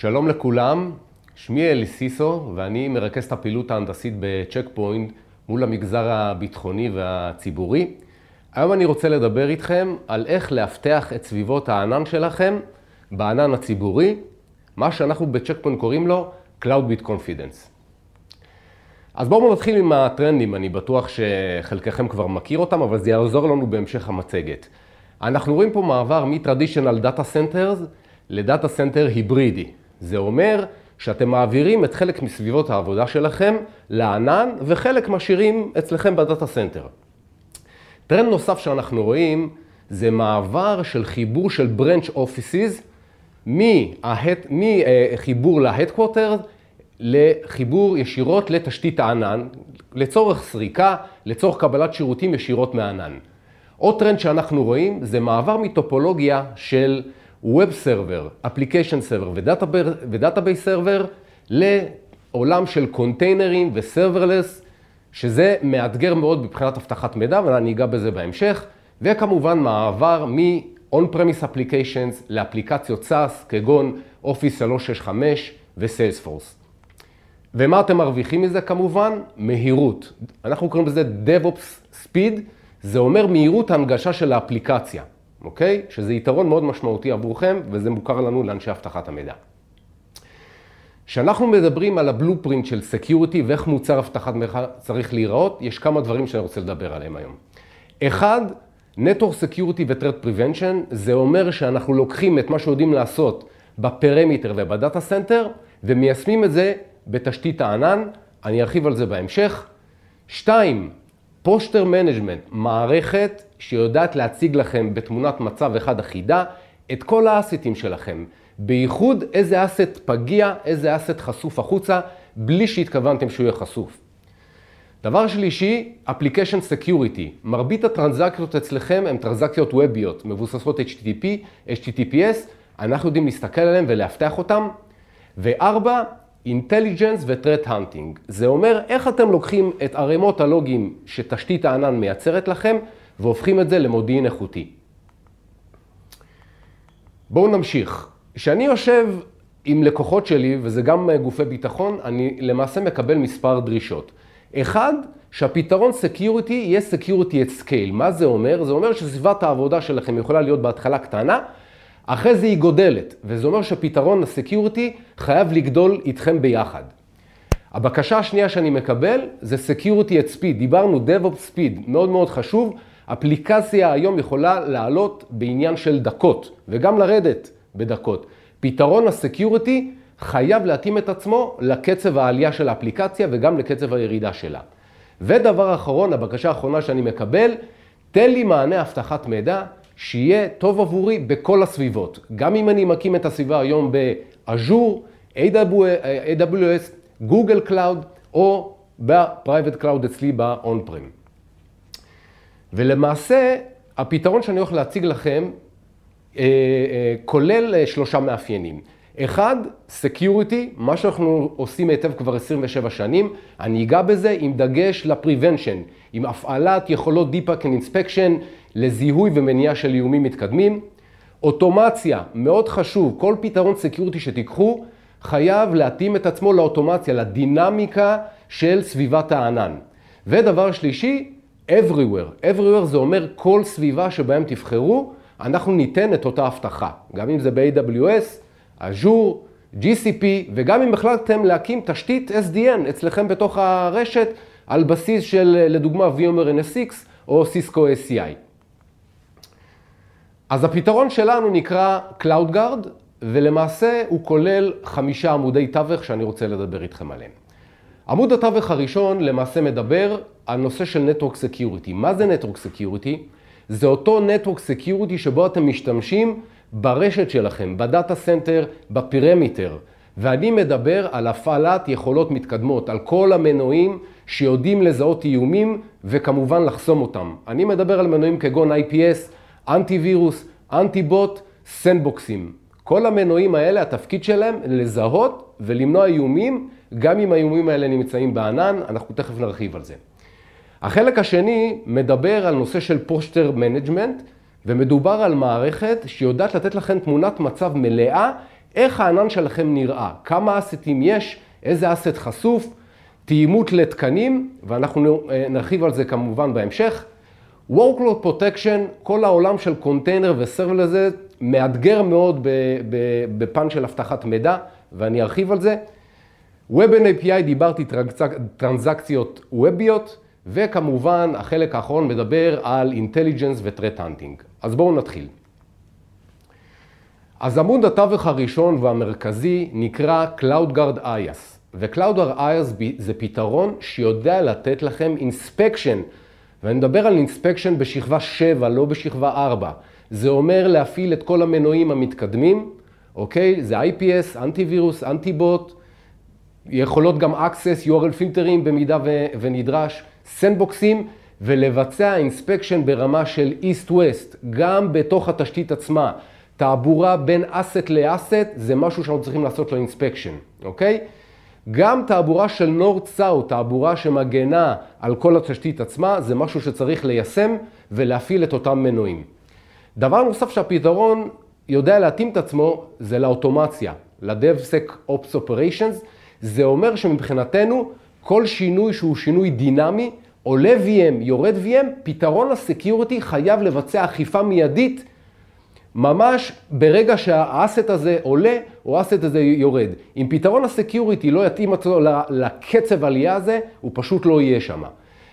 שלום לכולם, שמי אלי סיסו ואני מרכז את הפעילות ההנדסית בצ'ק פוינט מול המגזר הביטחוני והציבורי. היום אני רוצה לדבר איתכם על איך לאבטח את סביבות הענן שלכם בענן הציבורי, מה שאנחנו בצ'ק פוינט קוראים לו Cloud with Confidence. אז בואו נתחיל עם הטרנדים, אני בטוח שחלקכם כבר מכיר אותם, אבל זה יעזור לנו בהמשך המצגת. אנחנו רואים פה מעבר מ-Traditional Data Centers ל-data center היברידי. זה אומר שאתם מעבירים את חלק מסביבות העבודה שלכם לענן וחלק משאירים אצלכם ב-data center. trend נוסף שאנחנו רואים זה מעבר של חיבור של branch offices מחיבור ל-headquarter לחיבור ישירות לתשתית הענן, לצורך סריקה, לצורך קבלת שירותים ישירות מהענן. עוד טרנד שאנחנו רואים זה מעבר מטופולוגיה של Web Server, Application Server ו-Database Server לעולם של קונטיינרים ו-Serverless, שזה מאתגר מאוד מבחינת אבטחת מידע, ואני אגע בזה בהמשך, וכמובן מעבר מ-On-Premise Applications לאפליקציות SaaS כגון Office 365 ו-Salesforce. ומה אתם מרוויחים מזה כמובן? מהירות. אנחנו קוראים לזה DevOps Speed, זה אומר מהירות ההנגשה של האפליקציה, אוקיי? שזה יתרון מאוד משמעותי עבורכם, וזה מוכר לנו לאנשי אבטחת המידע. כשאנחנו מדברים על ה-blueprint של security ואיך מוצר אבטחת מידע צריך להיראות, יש כמה דברים שאני רוצה לדבר עליהם היום. אחד, Network Security ו-Threat Prevention, זה אומר שאנחנו לוקחים את מה שיודעים לעשות ב-perimeter וב-data center, ומיישמים את זה בתשתית הענן, אני ארחיב על זה בהמשך. שתיים, posture management, מערכת שיודעת להציג לכם בתמונת מצב אחד אחידה את כל ה-assetים שלכם, בייחוד איזה asset פגיע, איזה asset חשוף החוצה, בלי שהתכוונתם שהוא יהיה חשוף. דבר שלישי, Application Security. מרבית הטרנזקציות אצלכם הן טרנזקציות ווביות, מבוססות HTTP, HTTPS, אנחנו יודעים להסתכל עליהן ולאבטח אותן. וארבע, Intelligence ו-Threat Hunting. זה אומר איך אתם לוקחים את ערימות הלוגים שתשתית הענן מייצרת לכם והופכים את זה למודיעין איכותי. בואו נמשיך. כשאני יושב עם לקוחות שלי, וזה גם גופי ביטחון, אני למעשה מקבל מספר דרישות. אחד, שהפתרון security יהיה security at scale. מה זה אומר? זה אומר שסביבת העבודה שלכם יכולה להיות בהתחלה קטנה, אחרי זה היא גודלת, וזה אומר שפתרון ה-security חייב לגדול איתכם ביחד. הבקשה השנייה שאני מקבל זה Security at Speed, דיברנו DevOps Speed, מאוד מאוד חשוב, אפליקציה היום יכולה לעלות בעניין של דקות, וגם לרדת בדקות. פתרון ה-security חייב להתאים את עצמו לקצב העלייה של האפליקציה וגם לקצב הירידה שלה. ודבר אחרון, הבקשה האחרונה שאני מקבל, תן לי מענה אבטחת מידע שיהיה טוב עבורי בכל הסביבות. גם אם אני מקים את הסביבה היום ב-Azure, AWS, Google Cloud, או ב-private cloud אצלי ב-on-prem. ולמעשה, הפתרון שאני הולך להציג לכם אה, אה, כולל אה, שלושה מאפיינים. אחד, security, מה שאנחנו עושים היטב כבר 27 שנים, אני אגע בזה עם דגש ל-prevention, עם הפעלת יכולות Deep Packet Inspection לזיהוי ומניעה של איומים מתקדמים. אוטומציה, מאוד חשוב, כל פתרון security שתיקחו חייב להתאים את עצמו לאוטומציה, לדינמיקה של סביבת הענן. ודבר שלישי, everywhere. everywhere זה אומר כל סביבה שבהם תבחרו, אנחנו ניתן את אותה הבטחה. גם אם זה ב-AWS, אז'ור, GCP, וגם אם החלטתם להקים תשתית SDN אצלכם בתוך הרשת, על בסיס של לדוגמה VMware NSX או Cisco SCI. אז הפתרון שלנו נקרא CloudGuard, ולמעשה הוא כולל חמישה עמודי תווך שאני רוצה לדבר איתכם עליהם. עמוד התווך הראשון למעשה מדבר על נושא של Network Security. מה זה Network Security? זה אותו Network Security שבו אתם משתמשים ברשת שלכם, ב-data center, ב-perimeter. ואני מדבר על הפעלת יכולות מתקדמות, על כל המנועים שיודעים לזהות איומים וכמובן לחסום אותם. אני מדבר על מנועים כגון IPS, anti-virus, anti-bot, sandboxים. כל המנועים האלה, התפקיד שלהם לזהות ולמנוע איומים, גם אם האיומים האלה נמצאים בענן, אנחנו תכף נרחיב על זה. החלק השני מדבר על נושא של posture management, ומדובר על מערכת שיודעת לתת לכם תמונת מצב מלאה, איך הענן שלכם נראה, כמה אסטים יש, איזה אסט חשוף, תאימות לתקנים, ואנחנו נרחיב על זה כמובן בהמשך. Workload Protection, כל העולם של קונטיינר וסרבר לזה, מאתגר מאוד בפן של אבטחת מידע, ואני ארחיב על זה. Web API דיברתי טרנזקציות ווביות, וכמובן החלק האחרון מדבר על Intelligence ו-Threat Hunting. אז בואו נתחיל. אז עמוד התווך הראשון והמרכזי נקרא CloudGuard IaaS, ו-CloudGuard IaaS זה פתרון שיודע לתת לכם אינספקשן, ואני מדבר על אינספקשן בשכבה 7, לא בשכבה 4. זה אומר להפעיל את כל המנועים המתקדמים, אוקיי? זה IPS, אנטיווירוס, אנטי-בוט, יכולות גם access, URL filterים במידה ו- ונדרש, sandboxים, ולבצע inspection ברמה של East-West, גם בתוך התשתית עצמה. תעבורה בין asset ל-asset זה משהו שאנחנו צריכים לעשות לו inspection, אוקיי? גם תעבורה של north-south, תעבורה שמגנה על כל התשתית עצמה, זה משהו שצריך ליישם ולהפעיל את אותם מנועים. דבר נוסף שהפתרון יודע להתאים את עצמו זה לאוטומציה, ל- DevSecOps Operations. זה אומר שמבחינתנו כל שינוי שהוא שינוי דינמי, עולה VM, יורד VM, פתרון ה-security חייב לבצע אכיפה מיידית ממש ברגע שה-asset הזה עולה או ה-asset הזה יורד. אם פתרון ה-security לא יתאים אותו לקצב עלייה הזה, הוא פשוט לא יהיה שם.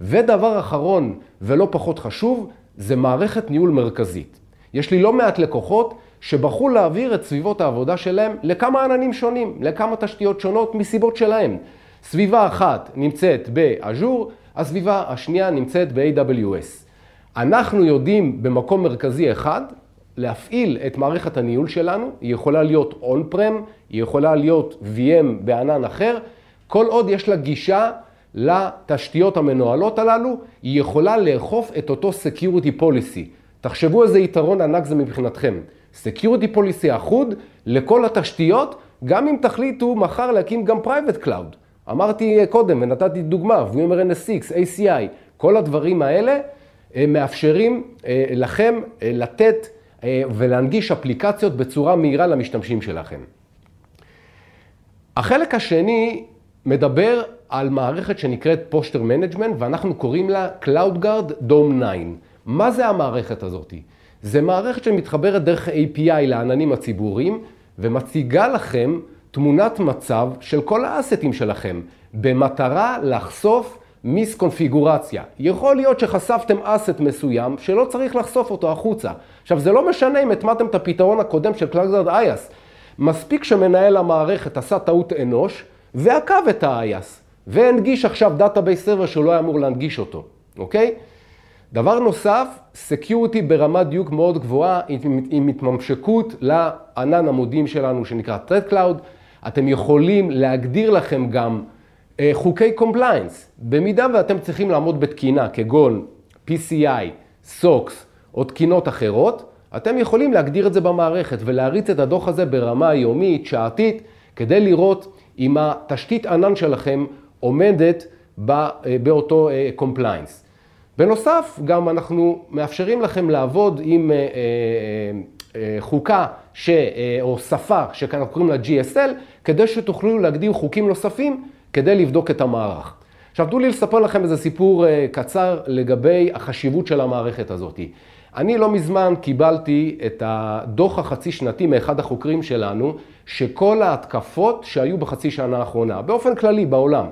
ודבר אחרון ולא פחות חשוב, זה מערכת ניהול מרכזית. יש לי לא מעט לקוחות שבחרו להעביר את סביבות העבודה שלהם לכמה עננים שונים, לכמה תשתיות שונות מסיבות שלהם. סביבה אחת נמצאת באז'ור, הסביבה השנייה נמצאת ב-AWS. אנחנו יודעים במקום מרכזי אחד להפעיל את מערכת הניהול שלנו, היא יכולה להיות און-פרם, היא יכולה להיות VM בענן אחר, כל עוד יש לה גישה לתשתיות המנוהלות הללו, היא יכולה לאכוף את אותו Security Policy. תחשבו איזה יתרון ענק זה מבחינתכם. Security Policy אחוד לכל התשתיות, גם אם תחליטו מחר להקים גם Private Cloud. אמרתי קודם ונתתי דוגמה, VMware NSX, ACI, כל הדברים האלה מאפשרים לכם לתת ולהנגיש אפליקציות בצורה מהירה למשתמשים שלכם. החלק השני מדבר על מערכת שנקראת posture management ואנחנו קוראים לה CloudGuard Dome 9. מה זה המערכת הזאת? זה מערכת שמתחברת דרך API לעננים הציבוריים ומציגה לכם תמונת מצב של כל ה-assetים שלכם במטרה לחשוף misconfigurationציה. יכול להיות שחשפתם asset מסוים שלא צריך לחשוף אותו החוצה. עכשיו, זה לא משנה אם הטמעתם את הפתרון הקודם של CloudGuard IaaS. מספיק שמנהל המערכת עשה טעות אנוש ועקב את ה-IaaS והנגיש עכשיו database server שהוא לא היה אמור להנגיש אותו, אוקיי? דבר נוסף, security ברמת דיוק מאוד גבוהה עם התממשקות לענן המודיעין שלנו שנקרא ThreatCloud. אתם יכולים להגדיר לכם גם אה, חוקי compliance. במידה ואתם צריכים לעמוד בתקינה כגון PCI, SOX או תקינות אחרות, אתם יכולים להגדיר את זה במערכת ולהריץ את הדוח הזה ברמה יומית, שעתית, כדי לראות אם התשתית ענן שלכם עומדת אה, באותו compliance. אה, בנוסף, גם אנחנו מאפשרים לכם לעבוד עם חוקה ש, או שפה שאנחנו קוראים לה GSL, כדי שתוכלו להגדיר חוקים נוספים כדי לבדוק את המערך. עכשיו תנו לי לספר לכם איזה סיפור קצר לגבי החשיבות של המערכת הזאת. אני לא מזמן קיבלתי את הדוח החצי שנתי מאחד החוקרים שלנו, שכל ההתקפות שהיו בחצי שנה האחרונה, באופן כללי בעולם,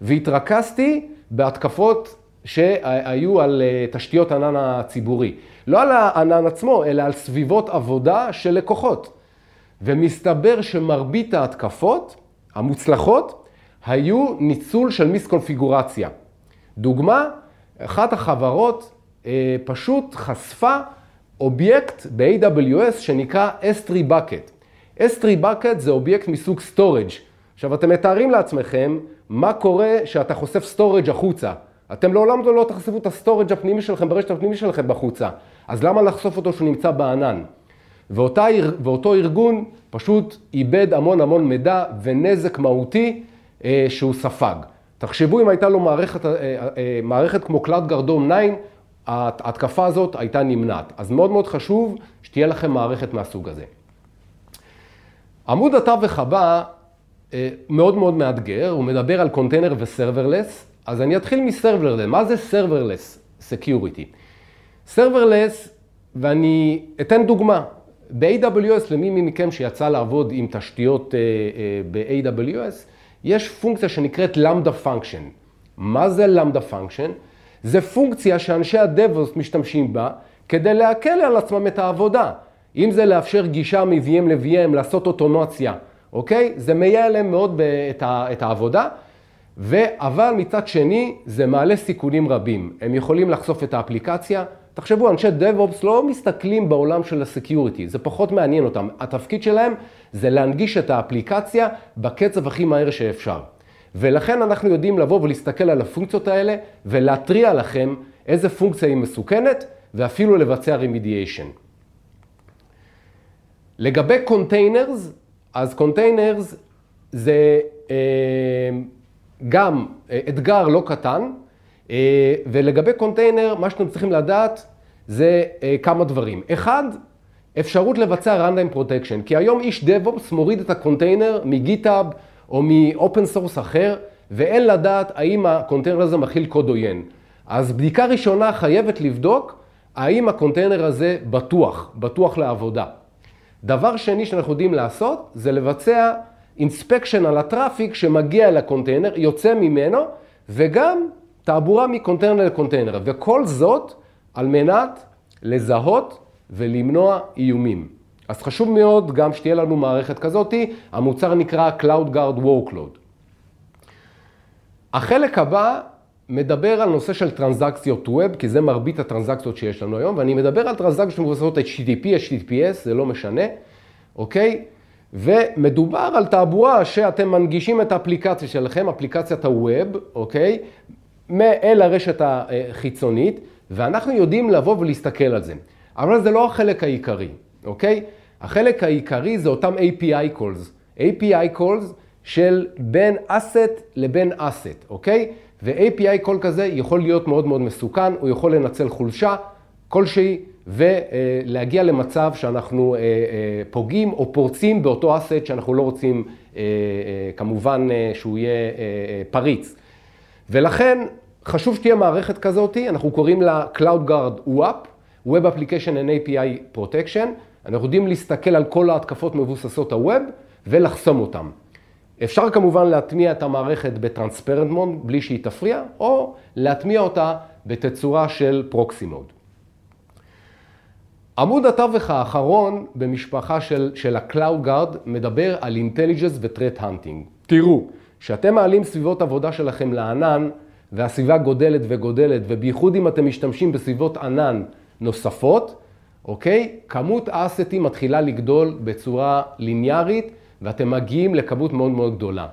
והתרכזתי בהתקפות שהיו על תשתיות ענן הציבורי. לא על הענן עצמו, אלא על סביבות עבודה של לקוחות. ומסתבר שמרבית ההתקפות המוצלחות היו ניצול של מיסקונפיגורציה. דוגמה, אחת החברות אה, פשוט חשפה אובייקט ב-AWS שנקרא S3 Bucket. S3 Bucket זה אובייקט מסוג storage. עכשיו אתם מתארים לעצמכם מה קורה שאתה חושף storage החוצה. אתם לעולם לא תחשפו את ה storage הפנימי שלכם ברשת הפנימי שלכם בחוצה. אז למה לחשוף אותו שהוא נמצא בענן? ואותה, ואותו ארגון פשוט איבד המון המון מידע ונזק מהותי אה, שהוא ספג. תחשבו אם הייתה לו מערכת, אה, אה, מערכת כמו Cloud Guard 9, ההתקפה הזאת הייתה נמנעת. אז מאוד מאוד חשוב שתהיה לכם מערכת מהסוג הזה. עמוד התווך הבא אה, מאוד מאוד מאתגר, הוא מדבר על container ו serverless, אז אני אתחיל מ serverless. מה זה serverless security? Serverless, ואני אתן דוגמה. ב-AWS, למי מכם שיצא לעבוד עם תשתיות ב-AWS, יש פונקציה שנקראת Lambda function. מה זה Lambda function? זה פונקציה שאנשי ה-DevOps משתמשים בה כדי להקל על עצמם את העבודה. אם זה לאפשר גישה מ-VM ל-VM, לעשות אוטומציה, אוקיי? זה מייעל להם מאוד את, העבודה, אבל מצד שני זה מעלה סיכונים רבים. הם יכולים לחשוף את האפליקציה. תחשבו, אנשי DevOps לא מסתכלים בעולם של ה security, זה פחות מעניין אותם. התפקיד שלהם זה להנגיש את האפליקציה בקצב הכי מהר שאפשר. ולכן אנחנו יודעים לבוא ולהסתכל על הפונקציות האלה ולהתריע לכם איזה פונקציה היא מסוכנת ואפילו לבצע remediation. לגבי containers, אז containers זה אה, גם אה, אתגר לא קטן, אה, ולגבי קונטיינר, מה שאתם צריכים לדעת זה אה, כמה דברים. אחד, אפשרות לבצע Runtime Protection, כי היום איש DevOps מוריד את הקונטיינר מ GitHub או מ open source אחר, ואין לדעת האם הקונטיינר הזה מכיל קוד עוין. אז בדיקה ראשונה חייבת לבדוק האם הקונטיינר הזה בטוח, בטוח לעבודה. דבר שני שאנחנו יודעים לעשות, זה לבצע inspection על ה traffic שמגיע אל הקונטיינר, יוצא ממנו, וגם תעבורה מ container ל container. וכל זאת על מנת לזהות ולמנוע איומים. אז חשוב מאוד גם שתהיה לנו מערכת כזאתי, המוצר נקרא CloudGuard Workload. החלק הבא מדבר על נושא של טרנזקציות web, כי זה מרבית הטרנזקציות שיש לנו היום, ואני מדבר על טרנזקציות שמבוססות HTTP, HTTPS, זה לא משנה, אוקיי? ומדובר על תעבורה שאתם מנגישים את האפליקציה שלכם, אפליקציית הווב, אוקיי? אל הרשת החיצונית, ואנחנו יודעים לבוא ולהסתכל על זה. אבל זה לא החלק העיקרי, אוקיי? החלק העיקרי זה אותם API calls. API calls של בין אסט לבין אסט, אוקיי? ו-API call כזה יכול להיות מאוד מאוד מסוכן, הוא יכול לנצל חולשה כלשהי ולהגיע למצב שאנחנו פוגעים או פורצים באותו אסט שאנחנו לא רוצים כמובן שהוא יהיה פריץ. ולכן חשוב שתהיה מערכת כזאת, אנחנו קוראים לה CloudGuard WAP, Web Application and API Protection. אנחנו יודעים להסתכל על כל ההתקפות מבוססות הווב ולחסום אותן. אפשר כמובן להטמיע את המערכת בטרנספרנט מוד בלי שהיא תפריע, או להטמיע אותה בתצורה של פרוקסי מוד. עמוד התווך האחרון במשפחה של, של ה-Cloud Guard מדבר על Intelligence ו-Threat Hunting. תראו, כשאתם מעלים סביבות עבודה שלכם לענן, והסביבה גודלת וגודלת, ובייחוד אם אתם משתמשים בסביבות ענן נוספות, אוקיי? כמות האסטים מתחילה לגדול בצורה ליניארית, ואתם מגיעים לכמות מאוד מאוד גדולה.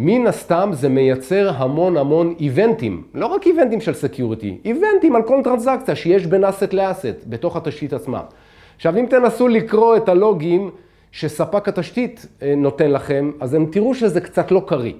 מן הסתם זה מייצר המון המון איבנטים, לא רק איבנטים של security, איבנטים על כל טרנזקציה שיש בין asset ל asset בתוך התשתית עצמה. עכשיו, אם תנסו לקרוא את הלוגים שספק התשתית אה, נותן לכם, אז אתם תראו שזה קצת לא קריא.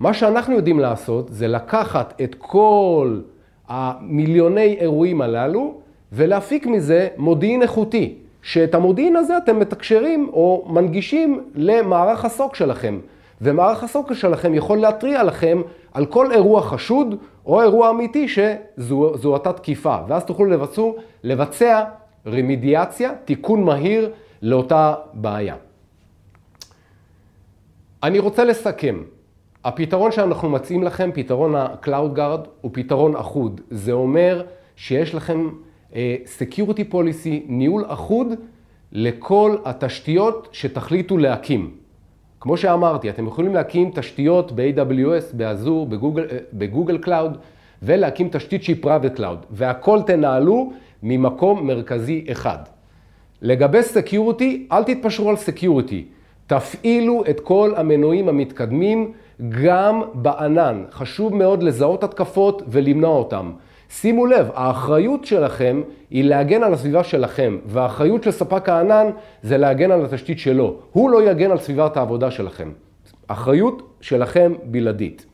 מה שאנחנו יודעים לעשות זה לקחת את כל המיליוני אירועים הללו ולהפיק מזה מודיעין איכותי, שאת המודיעין הזה אתם מתקשרים או מנגישים למערך ה SOC שלכם. ומערך הסוק שלכם יכול להתריע לכם על כל אירוע חשוד או אירוע אמיתי שזו אותה תקיפה. ואז תוכלו לבצע, לבצע רמידיאציה, תיקון מהיר לאותה בעיה. אני רוצה לסכם. הפתרון שאנחנו מציעים לכם, פתרון ה-Cloud Guard, הוא פתרון אחוד. זה אומר שיש לכם uh, Security Policy, ניהול אחוד לכל התשתיות שתחליטו להקים. כמו שאמרתי, אתם יכולים להקים תשתיות ב-AWS, באזור, בגוגל, בגוגל Cloud, ולהקים תשתית שהיא Private Cloud, והכל תנהלו ממקום מרכזי אחד. לגבי Security, אל תתפשרו על Security. תפעילו את כל המנועים המתקדמים גם בענן. חשוב מאוד לזהות התקפות ולמנוע אותם. שימו לב, האחריות שלכם היא להגן על הסביבה שלכם, והאחריות של ספק הענן זה להגן על התשתית שלו. הוא לא יגן על סביבת העבודה שלכם. אחריות שלכם בלעדית.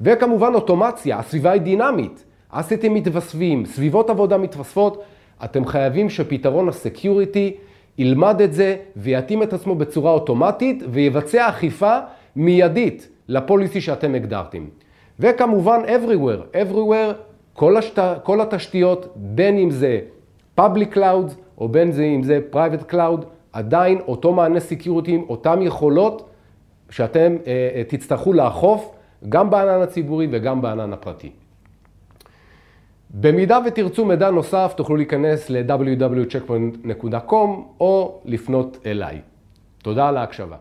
וכמובן אוטומציה, הסביבה היא דינמית. אסטים מתווספים, סביבות עבודה מתווספות. אתם חייבים שפתרון הסקיוריטי ילמד את זה ויתאים את עצמו בצורה אוטומטית ויבצע אכיפה מיידית לפוליסי שאתם הגדרתם. וכמובן everywhere, everywhere, כל, השת... כל התשתיות, בין אם זה public cloud או בין אם זה private cloud, עדיין אותו מענה security, אותן יכולות שאתם אה, תצטרכו לאכוף גם בענן הציבורי וגם בענן הפרטי. במידה ותרצו מידע נוסף, תוכלו להיכנס ל-www.checkpoint.com או לפנות אליי. תודה על ההקשבה.